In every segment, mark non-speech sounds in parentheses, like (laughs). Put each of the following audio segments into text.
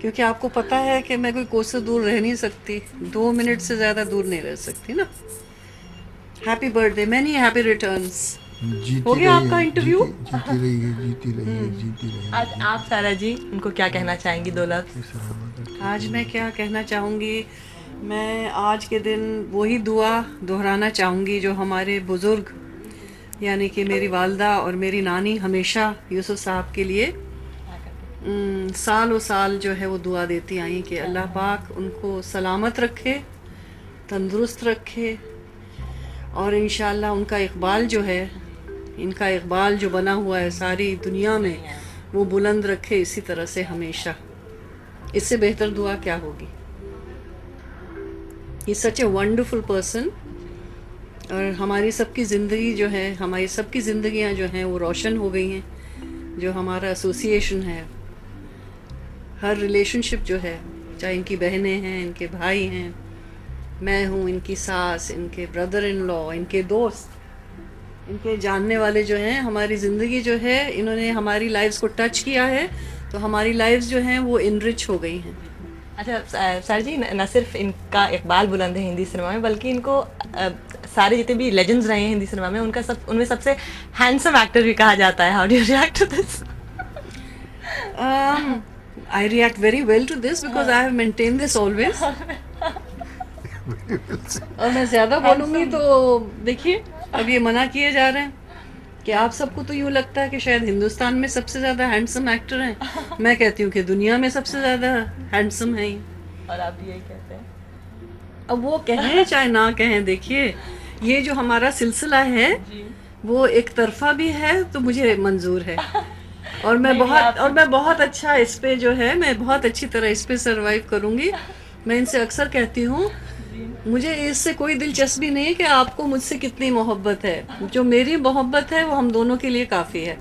क्योंकि आपको पता है कि मैं कोई कोस दूर रह नहीं सकती। दो मिनट से ज़्यादा दूर नहीं रह सकती ना। Happy birthday many happy returns हो गया आपका इंटरव्यू जीती जीती रहिए जीती रहिए जीती रहिए आज आप सारा जी उनको क्या कहना चाहेंगी दो लफ्ज आज मैं क्या कहना चाहूँगी? मैं आज के दिन वही दुआ दोहराना चाहूँगी जो हमारे बुज़ुर्ग यानी कि मेरी वालदा और मेरी नानी हमेशा यूसुफ साहब के लिए साल व साल जो है वो दुआ देती आई कि अल्लाह पाक उनको सलामत रखे, तंदुरुस्त रखे और इन उनका इकबाल जो है, इनका इकबाल जो बना हुआ है सारी दुनिया में, वो बुलंद रखे इसी तरह से हमेशा। इससे बेहतर दुआ क्या होगी? ये सच ए वंडरफुल पर्सन और हमारी सबकी ज़िंदगी जो है, हमारी सबकी ज़िंदियाँ जो हैं वो रोशन हो गई हैं, जो हमारा एसोसिएशन है। हर रिलेशनशिप जो है चाहे इनकी बहनें हैं इनके भाई हैं मैं हूँ इनकी सास इनके ब्रदर इन लॉ इनके दोस्त इनके जानने वाले जो हैं हमारी ज़िंदगी जो है इन्होंने हमारी लाइफ्स को टच किया है तो हमारी लाइफ्स जो हैं वो इनरिच हो गई हैं। अच्छा सर जी न सिर्फ़ इनका इकबाल बुलंद है हिंदी सिनेमा में बल्कि इनको सारे जितने भी लेजेंड्स रहे हैं हिंदी सिनेमा में उनका सब उनमें सबसे हैंडसम एक्टर भी कहा जाता है। How do react to this I react very well to this because I have maintained this always. (laughs) और मैं ज़्यादा बोलूँगी तो देखिए अब ये मना किए जा रहे हैं कि आप सबको तो यूँ लगता है कि शायद हिंदुस्तान में सबसे ज़्यादा हैंडसम एक्टर हैं। (laughs) मैं कहती हूँ कि दुनिया में सबसे ज़्यादा हैंडसम हैं ये। और आप यही कहते हैं। अब वो कहें चाहे ना कहें देखिए ये जो हमारा सिलसिला है वो एक तरफा भी है तो मुझे मंजूर है। (laughs) और मैं बहुत और मैं बहुत अच्छा इस पे जो है मैं बहुत अच्छी तरह इस पे सरवाइव करूँगी। मैं इनसे अक्सर कहती हूँ मुझे इससे कोई दिलचस्पी नहीं है कि आपको मुझसे कितनी मोहब्बत है। जो मेरी मोहब्बत है वो हम दोनों के लिए काफ़ी है।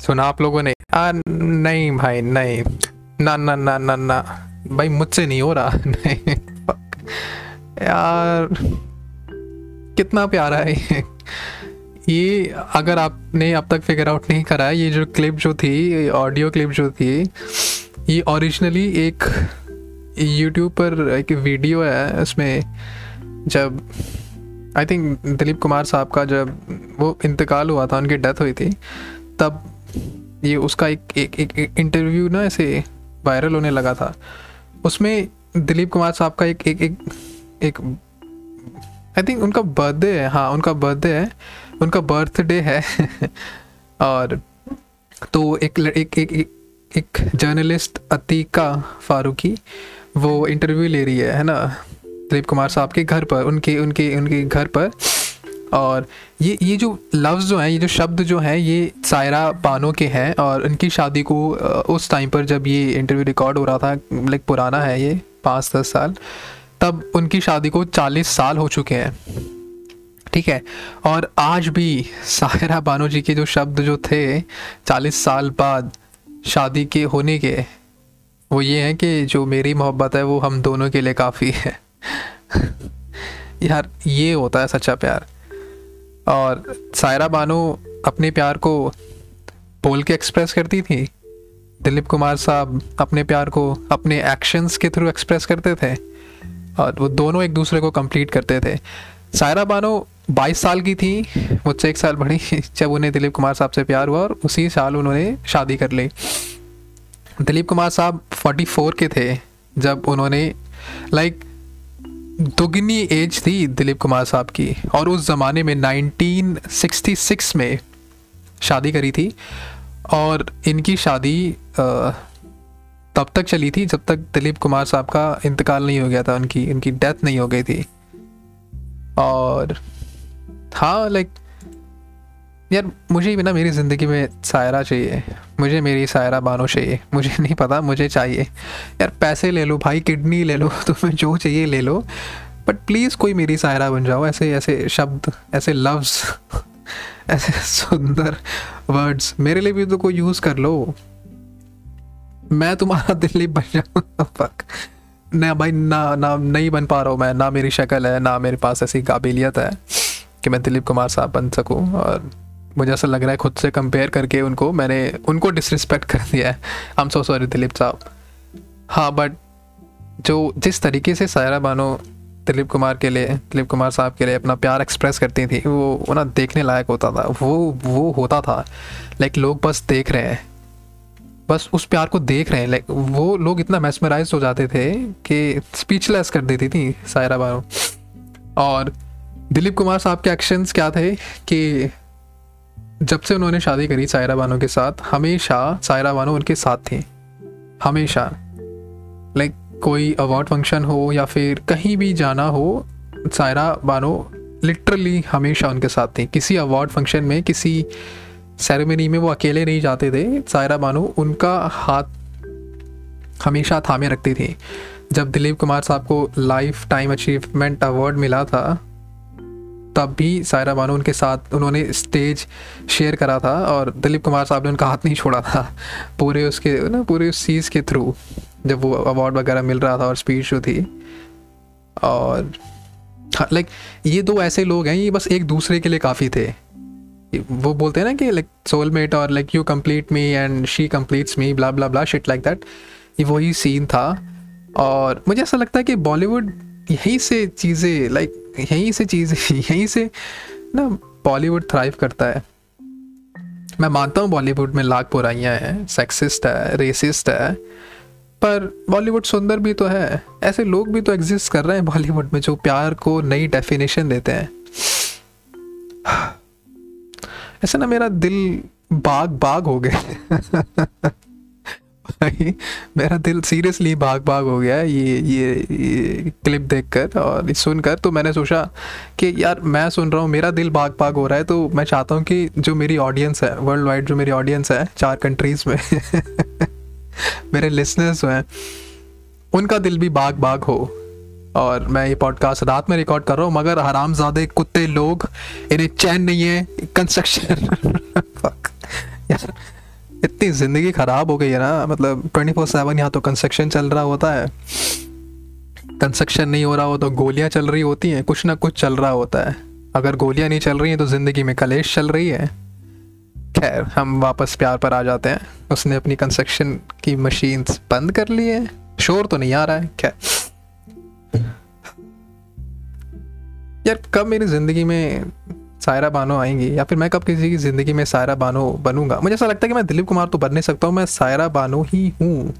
सुना आप लोगों ने? आ, नहीं भाई नहीं। ना ना ना ना ना। भाई मुझसे नहीं हो रहा। (laughs) नहीं। यार कितना प्यारा है ये अगर आपने अब तक फिगर आउट नहीं करा ये जो क्लिप जो थी ऑडियो क्लिप जो थी ये ओरिजिनली एक यूट्यूब पर एक वीडियो है उसमें जब आई थिंक दिलीप कुमार साहब का जब वो इंतकाल हुआ था उनकी डेथ हुई थी तब ये उसका एक एक एक, इंटरव्यू ना ऐसे वायरल होने लगा था। उसमें दिलीप कुमार साहब का एक एक एक आई थिंक उनका बर्थडे है हाँ उनका बर्थडे है। उनका बर्थडे है। और तो एक एक एक एक, एक जर्नलिस्ट अतीका फारूकी वो इंटरव्यू ले रही है है ना? दिलीप कुमार साहब के घर पर उनके उनके उनके घर पर। और ये ये जो लफ्ज़ जो हैं ये जो शब्द जो हैं ये सायरा बानो के हैं। और इनकी शादी को उस टाइम पर जब ये इंटरव्यू रिकॉर्ड हो रहा था लाइक पुराना है ये पाँच दस साल तब उनकी शादी को चालीस साल हो चुके हैं। ठीक है? और आज भी सायरा बानो जी के जो शब्द जो थे, चालीस साल बाद शादी के होने के, वो ये हैं कि जो मेरी मोहब्बत है, वो हम दोनों के लिए काफ़ी है। यार, ये होता है सच्चा प्यार। और सायरा बानो अपने प्यार को बोल के एक्सप्रेस करती थी। दिलीप कुमार साहब अपने प्यार को अपने एक्शंस के थ्रू एक्सप्रेस करते थे। और वो दोनों एक दूसरे को कंप्लीट करते थे। सायरा बानो 22 साल की थी, मुझसे एक साल बड़ी, जब उन्हें दिलीप कुमार साहब से प्यार हुआ और उसी साल उन्होंने शादी कर ली। दिलीप कुमार साहब 44 के थे, जब उन्होंने लाइक दुगनी एज थी दिलीप कुमार साहब की और उस ज़माने में 1966 में शादी करी थी और इनकी शादी तब तक चली थी जब तक दिलीप कुमार साहब का इंतकाल नहीं हो गया था, उनकी इनकी डेथ नहीं हो गई थी। और हाँ लाइक यार, मुझे भी ना मेरी ज़िंदगी में सायरा चाहिए। मुझे मेरी सायरा बानो चाहिए। मुझे नहीं पता, मुझे चाहिए। यार, पैसे ले लो भाई, किडनी ले लो, (laughs) तुम्हें जो चाहिए ले लो। बट प्लीज़ कोई मेरी सायरा बन जाओ। ऐसे ऐसे शब्द, ऐसे लफ्ज़ (laughs) ऐसे सुंदर वर्ड्स मेरे लिए भी तो कोई यूज़ कर लो। मैं तुम्हारा दिलीप बन जाऊँ। (laughs) ना भाई, ना ना, नहीं बन पा रहा हूँ मैं। ना मेरी शक्ल है, ना मेरे पास ऐसी काबिलियत है। कि मैं दिलीप कुमार साहब बन सकूँ और मुझे ऐसा लग रहा है खुद से कंपेयर करके उनको मैंने, उनको डिसरिस्पेक्ट कर दिया है। I am so sorry Dilip Sahab. हाँ बट जो, जिस तरीके से सायरा बानो दिलीप कुमार के लिए, दिलीप कुमार साहब के लिए अपना प्यार एक्सप्रेस करती थी, वो ना देखने लायक होता था। वो वो होता था। लाइक लोग बस देख रहे हैं। बस उस प्यार को देख रहे हैं। लाइक वो लोग इतना मैसमराइज हो जाते थे कि स्पीचलेस कर देती थी सायरा बानो। और दिलीप कुमार साहब के एक्शंस क्या थे कि जब से उन्होंने शादी करी सायरा बानो के साथ, हमेशा सायरा बानो उनके साथ थी। हमेशा। लाइक कोई अवार्ड फ़ंक्शन हो या फिर कहीं भी जाना हो, सायरा बानो लिटरली हमेशा उनके साथ थी। किसी अवार्ड फ़ंक्शन में, किसी सेरेमनी में वो अकेले नहीं जाते थे। सायरा बानो उनका हाथ हमेशा थामे रखती थी। जब दिलीप कुमार साहब को लाइफ टाइम अचीवमेंट अवार्ड मिला था तब भी सायरा बानो उनके साथ उन्होंने स्टेज शेयर करा था और दिलीप कुमार साहब ने उनका हाथ नहीं छोड़ा था (laughs) पूरे उसके, ना, पूरे उस चीज़ के थ्रू जब वो अवार्ड वगैरह मिल रहा था और स्पीच जो थी। और लाइक ये दो ऐसे लोग हैं, ये बस एक दूसरे के लिए काफ़ी थे। वो बोलते हैं ना कि लाइक सोलमेट और like you complete me and she completes me blah blah blah shit like that ये वही सीन था। और मुझे ऐसा लगता है कि बॉलीवुड यहीं से चीज़ें लाइक यहीं से चीज़ें, यहीं से ना बॉलीवुड थ्राइव करता है। मैं मानता हूँ बॉलीवुड में लाख बुराइयाँ हैं सेक्सिस्ट है रेसिस्ट है, पर बॉलीवुड सुंदर भी तो है। ऐसे लोग भी तो एग्जिस्ट कर रहे हैं बॉलीवुड में जो प्यार को नई डेफिनेशन देते हैं। (sighs) ऐसे ना मेरा दिल बाग बाग हो गया (laughs) भाई मेरा दिल सीरियसली भाग बाग हो गया ये ये, ये क्लिप देखकर और सुनकर। तो मैंने सोचा कि यार मैं सुन रहा हूँ मेरा दिल बाग बाग हो रहा है तो मैं चाहता हूँ कि जो मेरी ऑडियंस है वर्ल्ड वाइड जो मेरी ऑडियंस है चार कंट्रीज़ में (laughs) मेरे लिसनर्स हैं उनका दिल भी बाग बाग हो। और मैं ये पॉडकास्ट रात में रिकॉर्ड कर रहा हूँ मगर हराम ज़्यादा कुत्ते लोग इन्हें चैन नहीं है कंस्ट्रक्शन (laughs) यार इतनी ज़िंदगी ख़राब हो गई है ना मतलब ट्वेंटी फोर सेवन यहाँ तो कंस्ट्रक्शन चल रहा होता है। कंस्ट्रक्शन नहीं हो रहा हो तो गोलियाँ चल रही होती हैं, कुछ ना कुछ चल रहा होता है। अगर गोलियाँ नहीं चल रही हैं तो ज़िंदगी में कलेश चल रही है। खैर, हम वापस प्यार पर आ जाते हैं। उसने अपनी कंस्ट्रक्शन की मशीन बंद कर ली है। शोर तो नहीं आ रहा है, खैर। यार, कब मेरी ज़िंदगी में सायरा बानो आएँगी या फिर मैं कब किसी की ज़िंदगी में सायरा बानो बनूँगा? मुझे ऐसा लगता है कि मैं दिलीप कुमार तो बन नहीं सकता हूँ, मैं सायरा बानो ही हूँ।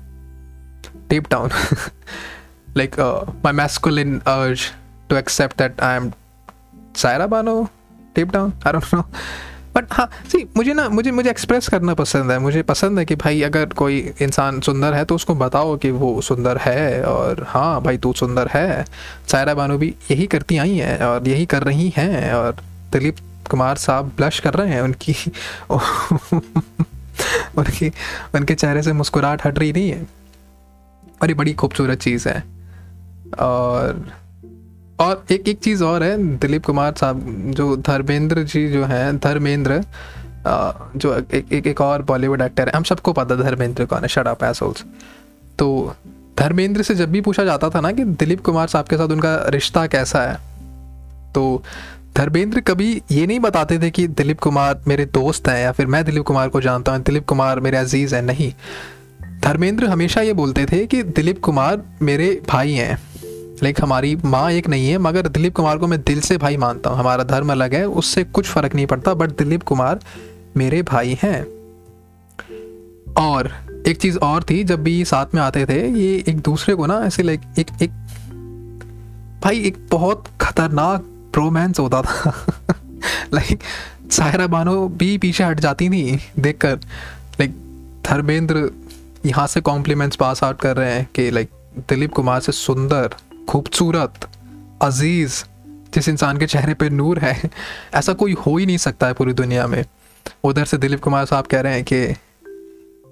Deep down like my masculine urge to accept that I am Saira Banu? Deep down I don't know but हाँ सी मुझे ना, मुझे मुझे एक्सप्रेस करना पसंद है। मुझे पसंद है कि भाई अगर कोई इंसान सुंदर है तो उसको बताओ कि वो सुंदर है और हाँ भाई तू सुंदर है। सायरा बानो भी यही करती आई हैं और यही कर रही हैं और दिलीप कुमार साहब ब्लश कर रहे हैं उनकी (laughs) उनकी उनके चेहरे से मुस्कुराहट हट रही नहीं है। और ये बड़ी खूबसूरत चीज़ है। और और एक एक चीज़ और है दिलीप कुमार साहब जो धर्मेंद्र जी जो हैं धर्मेंद्र जो एक एक, एक और बॉलीवुड एक्टर है हम सबको पता धर्मेंद्र कौन है शट अप एसोल्स तो धर्मेंद्र से जब भी पूछा जाता था ना कि दिलीप कुमार साहब के साथ उनका रिश्ता कैसा है तो धर्मेंद्र कभी ये नहीं बताते थे कि दिलीप कुमार मेरे दोस्त हैं या फिर मैं दिलीप कुमार को जानता हूँ, दिलीप कुमार मेरे अज़ीज़ हैं। नहीं। धर्मेंद्र हमेशा ये बोलते थे कि दिलीप कुमार मेरे भाई हैं। लाइक हमारी माँ एक नहीं है, मगर दिलीप कुमार को मैं दिल से भाई मानता हूँ। हमारा धर्म अलग है, उससे कुछ फ़र्क नहीं पड़ता बट दिलीप कुमार मेरे भाई हैं। और एक चीज़ और थी, जब भी साथ में आते थे, ये एक दूसरे को ना ऐसे लाइक एक एक, भाई एक बहुत खतरनाक रोमांस होता था। लाइक सायरा बानो भी पीछे हट जाती थी देख कर लाइक धर्मेंद्र यहाँ से कॉम्प्लीमेंट्स पास आउट कर रहे हैं कि लाइक दिलीप कुमार से सुंदर, खूबसूरत, अज़ीज़ जिस इंसान के चेहरे पे नूर है, ऐसा कोई हो ही नहीं सकता है पूरी दुनिया में। उधर से दिलीप कुमार साहब कह रहे हैं कि,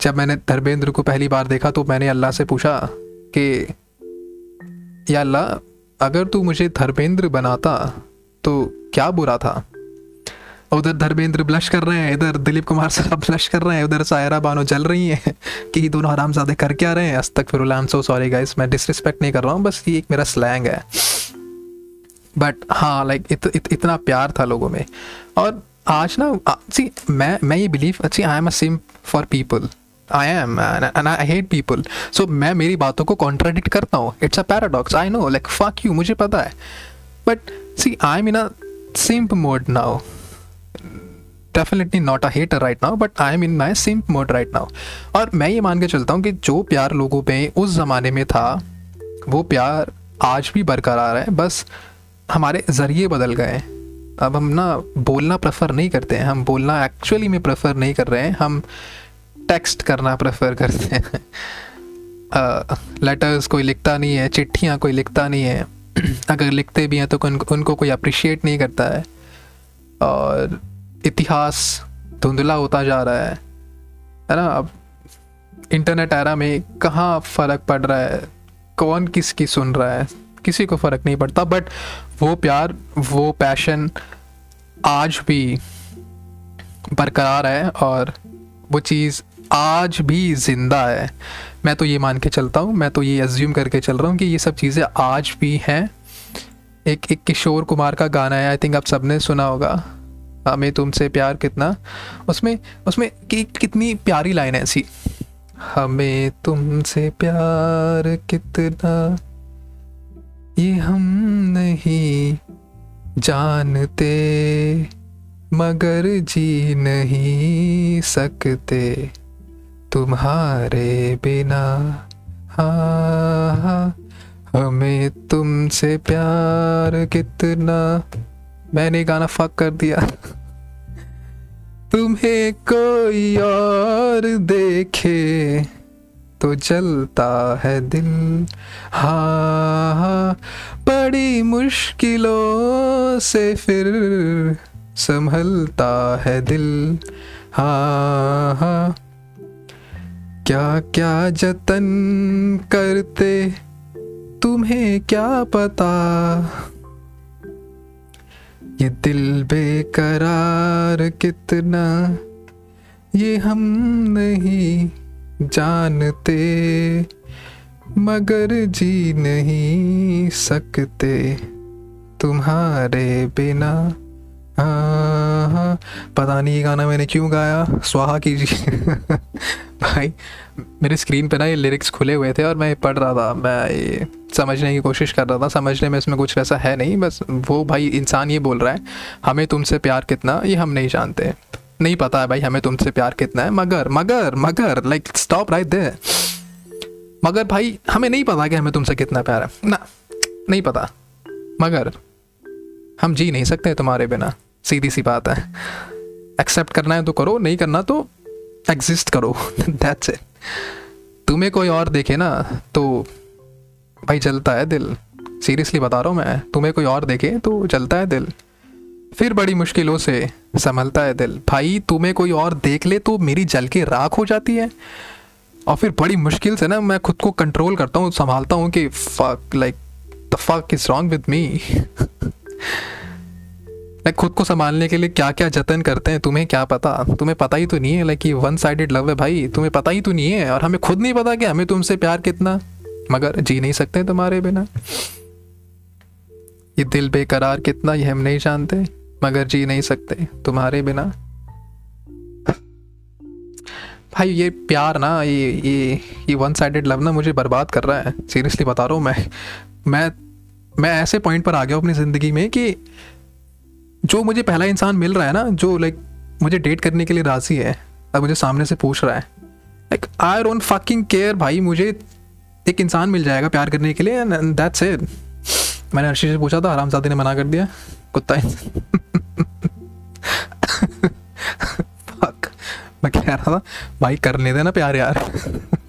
जब मैंने धर्मेंद्र को पहली बार देखा तो मैंने अल्लाह से पूछा कि, या अल्लाह, अगर तू मुझे धर्मेंद्र बनाता तो क्या बुरा था? उधर धर्मेंद्र ब्लश कर रहे हैं इधर दिलीप कुमार साहब ब्लश कर रहे हैं उधर सायरा बानो जल रही हैं। (laughs) कि ये दोनों आराम ज़्यादा कर क्या रहे हैं? तक फिर सो सॉरी गाइस मैं डिसरिस्पेक्ट नहीं कर रहा हूँ बस ये एक मेरा स्लैंग है। बट हाँ लाइक इत, इत, इतना प्यार था लोगों में। और आज ना सी मैं मैं ये बिलीव अच्छी I am a simp for people I am and I hate people so मैं मेरी बातों को कॉन्ट्राडिक्ट करता हूँ। It's a paradox I know like fuck you मुझे पता है। But I am in a simp mode now definitely not a hater right now but I am in my simp mode right now और मैं ये मान के चलता हूँ कि जो प्यार लोगों पे उस ज़माने में था, वो प्यार आज भी बरकरार है, बस हमारे ज़रिए बदल गए हैं। अब हम ना बोलना प्रेफर नहीं करते हैं, हम बोलना एक्चुअली में प्रेफर नहीं कर रहे हैं, हम टेक्स्ट करना प्रेफर करते हैं। (laughs) लेटर्स कोई लिखता नहीं है, चिट्ठियाँ कोई लिखता नहीं है। (clears throat) अगर लिखते भी हैं तो उन, उनको कोई अप्रिशिएट नहीं करता है। और इतिहास धुंधला होता जा रहा है है ना? अब इंटरनेट एरा में कहाँ फ़र्क पड़ रहा है? कौन किसकी सुन रहा है? किसी को फ़र्क नहीं पड़ता। बट वो प्यार वो पैशन आज भी बरकरार है और वो चीज़ आज भी ज़िंदा है। मैं तो ये मान के चलता हूँ, मैं तो ये एज्यूम करके चल रहा हूँ कि ये सब चीज़ें आज भी हैं। एक एक किशोर कुमार का गाना है आई थिंक आप सबने सुना होगा। हमें तुमसे प्यार कितना? उसमें उसमें कि, कितनी प्यारी लाइन है ऐसी। हमें तुमसे प्यार कितना? ये हम नहीं जानते, मगर जी नहीं सकते। तुम्हारे बिना। हाँ हाँ हमें तुमसे प्यार कितना। मैंने गाना फक कर दिया। तुम्हें कोई और देखे तो जलता है दिल। हाँ हाँ बड़ी मुश्किलों से फिर संभलता है दिल। हाँ हाँ क्या क्या जतन करते? तुम्हें क्या पता? ये दिल बेकरार कितना? ये हम नहीं जानते, मगर जी नहीं सकते। तुम्हारे बिना पता नहीं ये गाना मैंने क्यों गाया। स्वाहा कीजिए भाई, मेरे स्क्रीन पे ना ये लिरिक्स खुले हुए थे और मैं पढ़ रहा था। मैं ये समझने की कोशिश कर रहा था। समझने में इसमें कुछ वैसा है नहीं, बस वो भाई इंसान ये बोल रहा है, हमें तुमसे प्यार कितना? ये हम नहीं जानते। नहीं पता है भाई, हमें तुमसे प्यार कितना है? मगर मगर मगर लाइक स्टॉप राइट दे मगर भाई, हमें नहीं पता कि हमें तुमसे कितना प्यार है। ना, नहीं पता। मगर हम जी नहीं सकते तुम्हारे बिना। सीधी सी बात है। एक्सेप्ट करना है तो करो, नहीं करना तो एग्जिस्ट करो। (laughs) दैट्स इट तुम्हें कोई और देखे ना तो भाई जलता है दिल। सीरियसली बता रहा हूँ मैं, तुम्हें कोई और देखे तो जलता है दिल। फिर बड़ी मुश्किलों से संभलता है दिल। भाई, तुम्हें कोई और देख ले तो मेरी जल के राख हो जाती है। और फिर बड़ी मुश्किल से ना मैं खुद को कंट्रोल करता हूँ, संभालता हूँ कि fuck like the fuck is wrong with me like खुद को संभालने के लिए क्या क्या जतन करते हैं, तुम्हें क्या पता? तुम्हें पता ही तो नहीं है लाइक ये वन साइडेड लव है भाई। तुम्हें पता ही तो नहीं है, और हमें खुद नहीं पता कि हमें तुमसे प्यार कितना। मगर जी नहीं सकते तुम्हारे बिना। ये दिल बेकरार कितना, ये हम नहीं जानते। मगर जी नहीं सकते तुम्हारे बिना। भाई, ये प्यार ना, ये ये ये वन साइडेड लव ना मुझे बर्बाद कर रहा है। सीरियसली बता रहा हूँ मैं। मैं मैं ऐसे पॉइंट पर आ गया हूँ अपनी ज़िंदगी में कि जो मुझे पहला इंसान मिल रहा है ना, जो लाइक मुझे डेट करने के लिए राज़ी है अब मुझे सामने से पूछ रहा है like I don't fucking care भाई, मुझे एक इंसान मिल जाएगा प्यार करने के लिए एंड दैट्स इट मैंने अर्शी से पूछा था आरामजादी ने मना कर दिया, कुत्ता फक मैं कह रहा था, भाई कर लेते ना प्यार यार।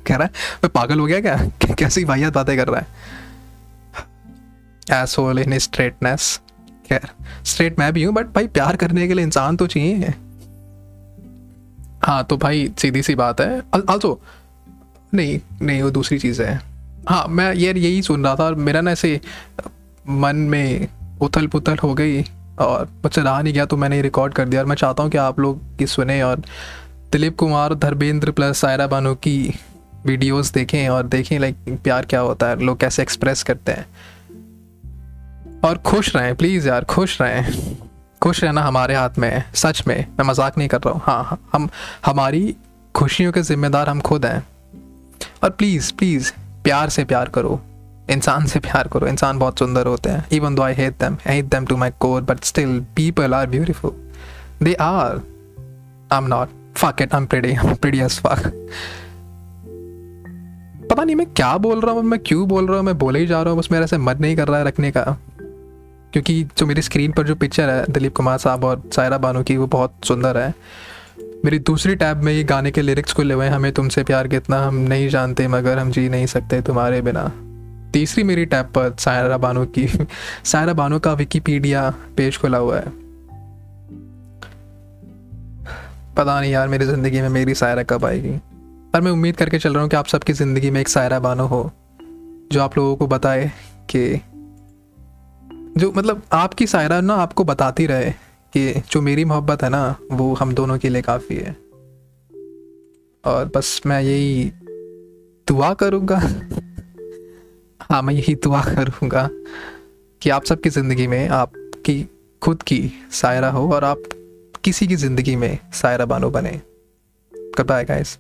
कह रहा है, मैं पागल हो गया क्या? कैसी वाहियात बातें कर रहा है? एस होल इन स्ट्रेटनेस खैर स्ट्रेट मैं भी हूँ बट भाई प्यार करने के लिए इंसान तो चाहिए। हाँ तो भाई सीधी सी बात है। आल्सो नहीं नहीं, वो दूसरी चीज़ है। हाँ मैं यार यही सुन रहा था, और मेरा ना ऐसे मन में उथल पुथल हो गई, और मुझसे रहा नहीं गया तो मैंने ये रिकॉर्ड कर दिया। और मैं चाहता हूँ कि आप लोग की सुने, और दिलीप कुमार, धर्मेंद्र प्लस सायरा बानो की वीडियोस देखें, और देखें लाइक प्यार क्या होता है, लोग कैसे एक्सप्रेस करते हैं। और खुश रहें प्लीज़ यार, खुश रहें। खुश रहना हमारे हाथ में है, सच में। मैं मज़ाक नहीं कर रहा हूँ। हाँ हाँ हम, हमारी खुशियों के जिम्मेदार हम खुद हैं। और प्लीज़ प्लीज़ प्यार से प्यार करो। इंसान से प्यार करो। इंसान बहुत सुंदर होते हैं। Even though I hate them hate them to my core but still people are beautiful they are I am not fuck it I am pretty I am fuck पता नहीं मैं क्या बोल रहा हूँ, मैं क्यों बोल रहा हूँ, मैं बोले ही जा रहा हूँ, बस मेरा से मन नहीं कर रहा है रखने का। क्योंकि जो मेरी स्क्रीन पर जो पिक्चर है, दिलीप कुमार साहब और सायरा बानो की, वो बहुत सुंदर है। मेरी दूसरी टैब में ये गाने के लिरिक्स खुले हुए हैं, हमें तुमसे प्यार कितना, हम नहीं जानते, मगर हम जी नहीं सकते तुम्हारे बिना। तीसरी मेरी टैब पर सायरा बानो की, (laughs) सायरा बानो का विकीपीडिया पेज खुला हुआ है। पता नहीं यार, मेरी ज़िंदगी में मेरी सायरा कब आएगी। और मैं उम्मीद करके चल रहा हूँ कि आप सबकी ज़िंदगी में एक सायरा बानो हो, जो आप लोगों को बताए कि जो मतलब आपकी सायरा ना आपको बताती रहे कि जो मेरी मोहब्बत है ना, वो हम दोनों के लिए काफ़ी है। और बस मैं यही दुआ करूँगा। हाँ मैं यही दुआ करूँगा कि आप सबकी ज़िंदगी में आपकी खुद की सायरा हो और आप किसी की ज़िंदगी में सायरा बानो बने। Good bye guys